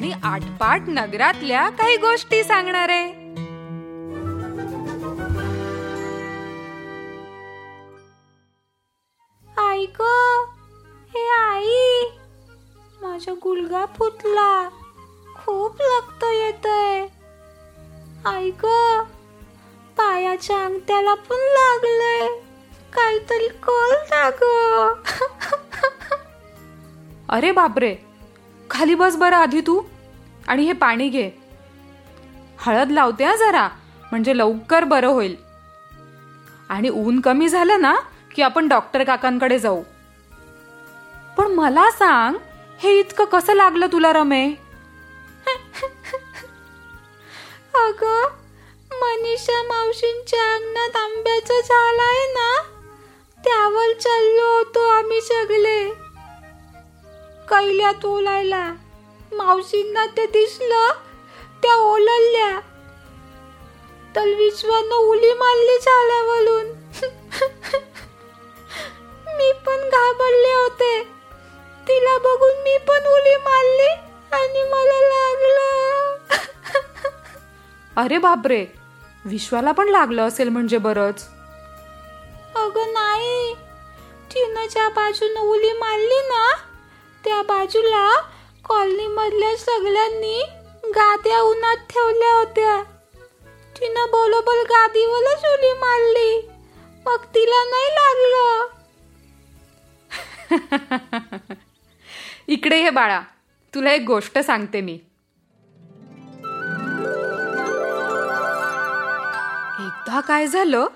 आणि आटपाट नगरातल्या काही गोष्टी सांगणार. आहे आई ग हे आई माझा गुलगा फुटला. खूप रक्त येतय. आई ग पायाच्या अंगठ्याला पण लागलंय. काहीतरी कळ ना ग. अरे बापरे. खाली बस बरं आधी तू. आणि हे पाणी घे. हळद लावते हा जरा म्हणजे लवकर बरं होईल. आणि ऊन कमी झालं ना की आपण डॉक्टर काकांकडे जाऊ. पण मला सांग हे इतकं कसं लागलं तुला रमे? अग मनीषा मावशींच्या अंगणात आंब्याचं झाड आहे ना? त्यावर चाललो होतो आम्ही सगळे. कैल्या तोलायला. मावशींना ते दिसलं. त्या ओलल्या. तर विश्वानं उली मारली झाल्यावरून. मी पण घाबरले होते. तिला बघून मी पण उली मारली आणि मला लागलं. अरे बापरे. विश्वाला पण लागलं असेल म्हणजे बरच. अगं नाही. तिनं ज्या बाजूने उली मारली ना त्या बाजूला कॉलनी मधल्या सगळ्यांनी गाद्या उन्हात ठेवल्या होत्या. तिनं बोलोबोल गादीवरच उडी मारली मग तिला नाही लागलं. इकडे हे बाळा. तुला एक गोष्ट सांगते मी. एकदा काय झालं?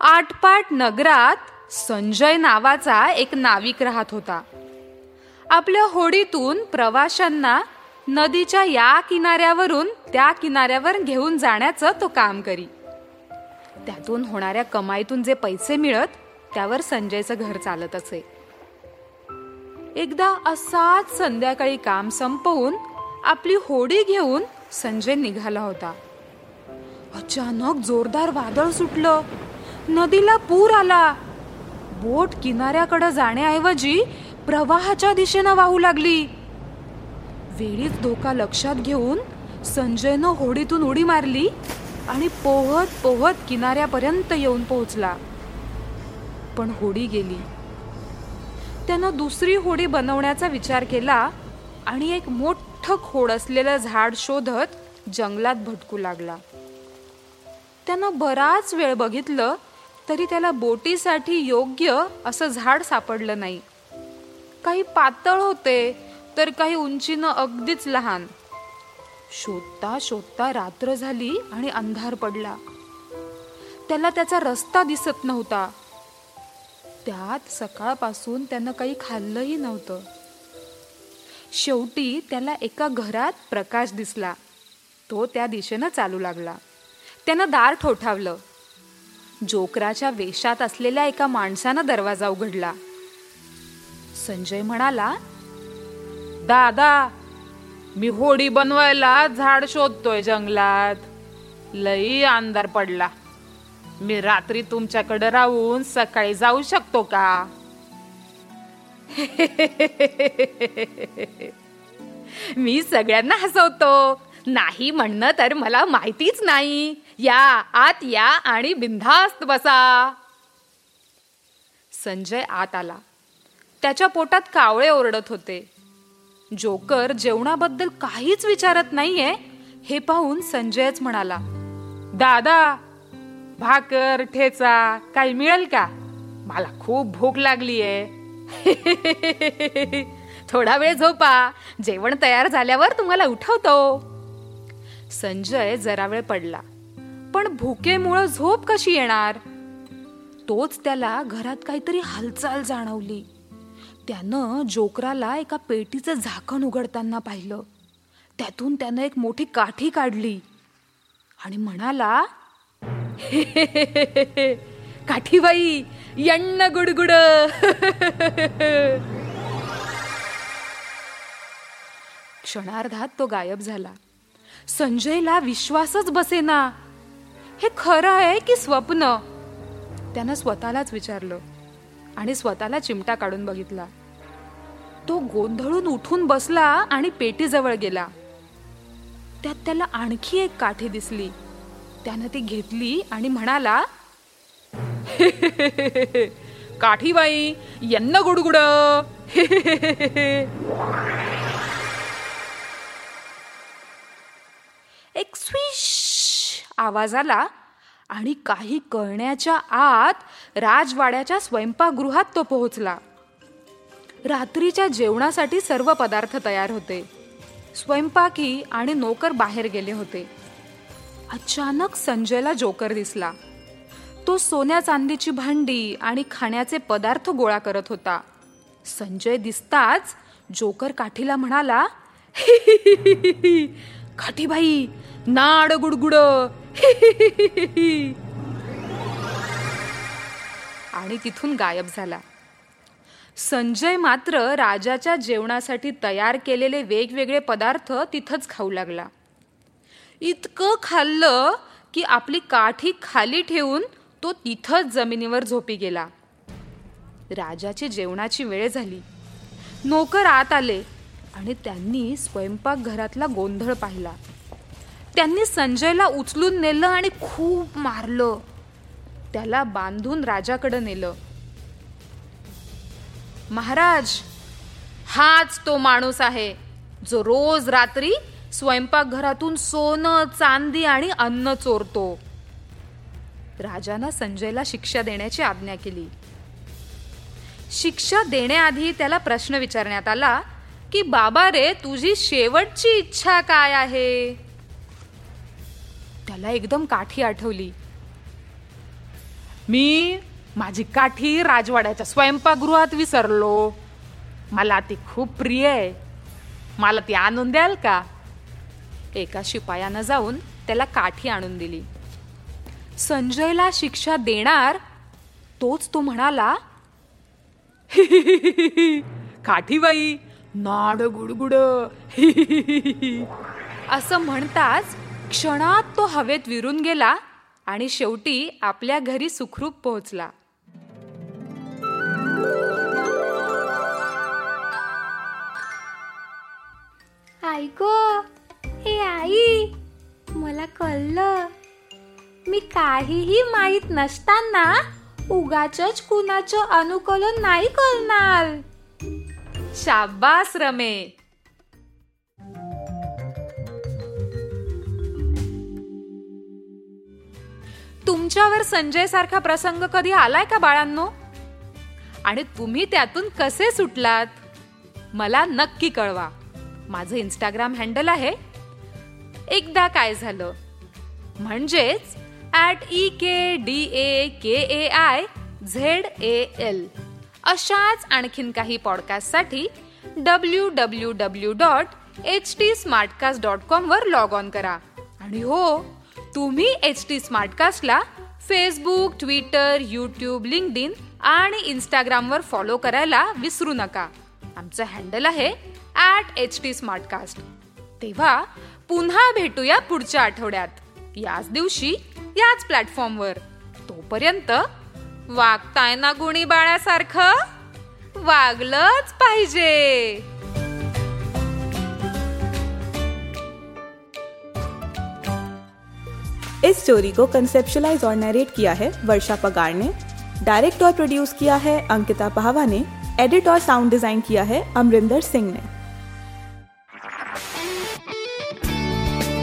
आटपाट नगरात संजय नावाचा एक नाविक राहत होता. आपल्या होडीतून प्रवाशांना नदीच्या या किनाऱ्यावरून त्या किनाऱ्यावर घेऊन जाण्याचं तो काम करी. त्यातून होणाऱ्या कमाईतून जे पैसे मिळत त्यावर संजयचं घर चालत असे एकदा असाच संध्याकाळी काम संपवून आपली होडी घेऊन संजय निघाला होता. अचानक जोरदार वादळ सुटलं. नदीला पूर आला. बोट किनाऱ्याकडे जाण्याऐवजी प्रवाहाच्या दिशेनं वाहू लागली. वेळीच धोका लक्षात घेऊन संजयनं होडीतून उडी मारली आणि पोहत पोहत किनाऱ्यापर्यंत येऊन पोहोचला. पण होडी गेली. त्यानं दुसरी होडी बनवण्याचा विचार केला आणि एक मोठं खोड असलेलं झाड शोधत जंगलात भटकू लागला. त्यानं बराच वेळ बघितलं तरी त्याला बोटीसाठी योग्य असं झाड सापडलं नाही. काही पातळ होते तर काही उंचीनं अगदीच लहान. शोधता शोधता रात्र झाली आणि अंधार पडला. त्याला त्याचा रस्ता दिसत नव्हता. त्यात सकाळपासून त्यानं काही खाल्लंही नव्हतं. शेवटी त्याला एका घरात प्रकाश दिसला. तो त्या दिशेनं चालू लागला. त्यानं दार ठोठावलं. जोकराच्या वेशात असलेल्या एका माणसानं दरवाजा उघडला. संजय म्हणाला दादा मी होडी बनवायला झाड शोधतोय जंगलात. लई अंधार पडला. मी रात्री तुमच्याकडे राहून सकाळी जाऊ शकतो का? मी सगळ्यांना हसवतो. नाही म्हणणं तर मला माहितीच नाही. या आत या आणि बिनधास्त बसा. संजय आत आला. त्याच्या पोटात कावळे ओरडत होते. जोकर जेवणाबद्दल काहीच विचारत नाहीये हे पाहून संजयच म्हणाला दादा भाकर ठेचा काही मिळेल का? मला खूप भूक लागली आहे थोडा वेळ झोपा जेवण तयार झाल्यावर तुम्हाला उठवतो. संजय जरा वेळ पडला पण भुकेमुळं झोप कशी येणार? तोच त्याला घरात काहीतरी हालचाल जाणवली. त्यानं जोकराला एका पेटीचं झाकण उघडताना पाहिलं. त्यातून त्यानं एक मोठी काठी काढली. आणि म्हणाला काठीबाई यण्ण गुडगुड. क्षणार्धात तो गायब झाला. संजयला विश्वासच बसेना. हे खरं आहे की स्वप्न? त्यानं स्वतःलाच विचारलं आणि स्वतःला चिमटा काढून बघितला. तो गोंधळून उठून बसला आणि पेटीजवळ गेला. त्यात त्याला आणखी एक काठी दिसली. त्यानं ती घेतली आणि म्हणाला काठीबाई यांना गुडगुड. एक स्विश आवाज आला आणि काही कळण्याच्या आत राजवाड्याच्या स्वयंपाकगृहात तो पोहोचला. रात्रीच्या जेवणासाठी सर्व पदार्थ तयार होते. स्वयंपाकी आणि नोकर बाहेर गेले होते. अचानक संजयला जोकर दिसला. तो सोन्या चांदीची भांडी आणि खाण्याचे पदार्थ गोळा करत होता. संजय दिसताच जोकर काठीला म्हणाला काठीबाई नाड गुडगुड आणि तिथून गायब झाला. संजय मात्र राजाच्या जेवणासाठी तयार केलेले वेगवेगळे पदार्थ तिथंच खाऊ लागला. इतकं खाल्लं की आपली काठी खाली ठेवून तो तिथंच जमिनीवर झोपी गेला. राजाची जेवणाची वेळ झाली. नोकर आत आले आणि त्यांनी स्वयंपाकघरातला गोंधळ पाहिला. त्यांनी संजयला उचलून नेलं आणि खूप मारलं. त्याला बांधून राजाकडे नेलं. महाराज हाच तो माणूस आहे जो रोज रात्री स्वयंपाकघरातून सोनं चांदी आणि अन्न चोरतो. राजानं संजयला शिक्षा देण्याची आज्ञा केली. शिक्षा देण्याआधी त्याला प्रश्न विचारण्यात आला की बाबा रे तुझी शेवटची इच्छा काय आहे? त्याला एकदम काठी आठवली. मी माझी काठी राजवाड्याच्या स्वयंपाकगृहात विसरलो. मला ती खूप प्रिय आहे. मला ती आणून द्याल का? एका शिपायानं जाऊन त्याला काठी आणून दिली. संजयला शिक्षा देणार तोच तो म्हणाला काठीबाई नाड गुडगुड असं म्हणताच क्षणात तो हवेत विरून गेला आणि शेवटी आपल्या घरी सुखरूप पोहोचला. आई गो हे आई मला कळलं. मी काहीही माहीत नसताना उगाच कुणाचं अनुकलन नाही करणार. शाबास रमे. तुमच्यावर संजय सारखा प्रसंग कधी आलाय का बाळांनो? आणि तुम्ही त्यातून कसे सुटलात? मला नक्की कळवा. माझं इंस्टाग्राम हँडल आहे. एकदा काय झालं? म्हणजेच at E K D A K A I Z A L अशाच आणखीन काही पॉडकास्टसाठी W W W dot H T Smartcast dot कॉमवर log on करा. आणि हो तुम्ही एच टी स्मार्टकास्टला फेसबुक ट्विटर यूट्यूब लिंकडिन आणि इंस्टाग्रामवर फॉलो करायला विसरू नका. आमचं हँडल आहे ॲट एच टी स्मार्टकास्ट तेव्हा पुन्हा भेटूया पुढच्या आठवड्यात. याच दिवशी याच प्लॅटफॉर्मवर तोपर्यंत वागताय ना गुणी बाळासारखं? वागलंच पाहिजे. इस स्टोरी को कंसेप्शलाइज और नरेट किया है वर्षा पगार ने. डायरेक्ट और प्रोड्यूस किया है अंकिता पहावा ने. एडिट और साउंड डिजाइन किया है अमरिंदर सिंह ने.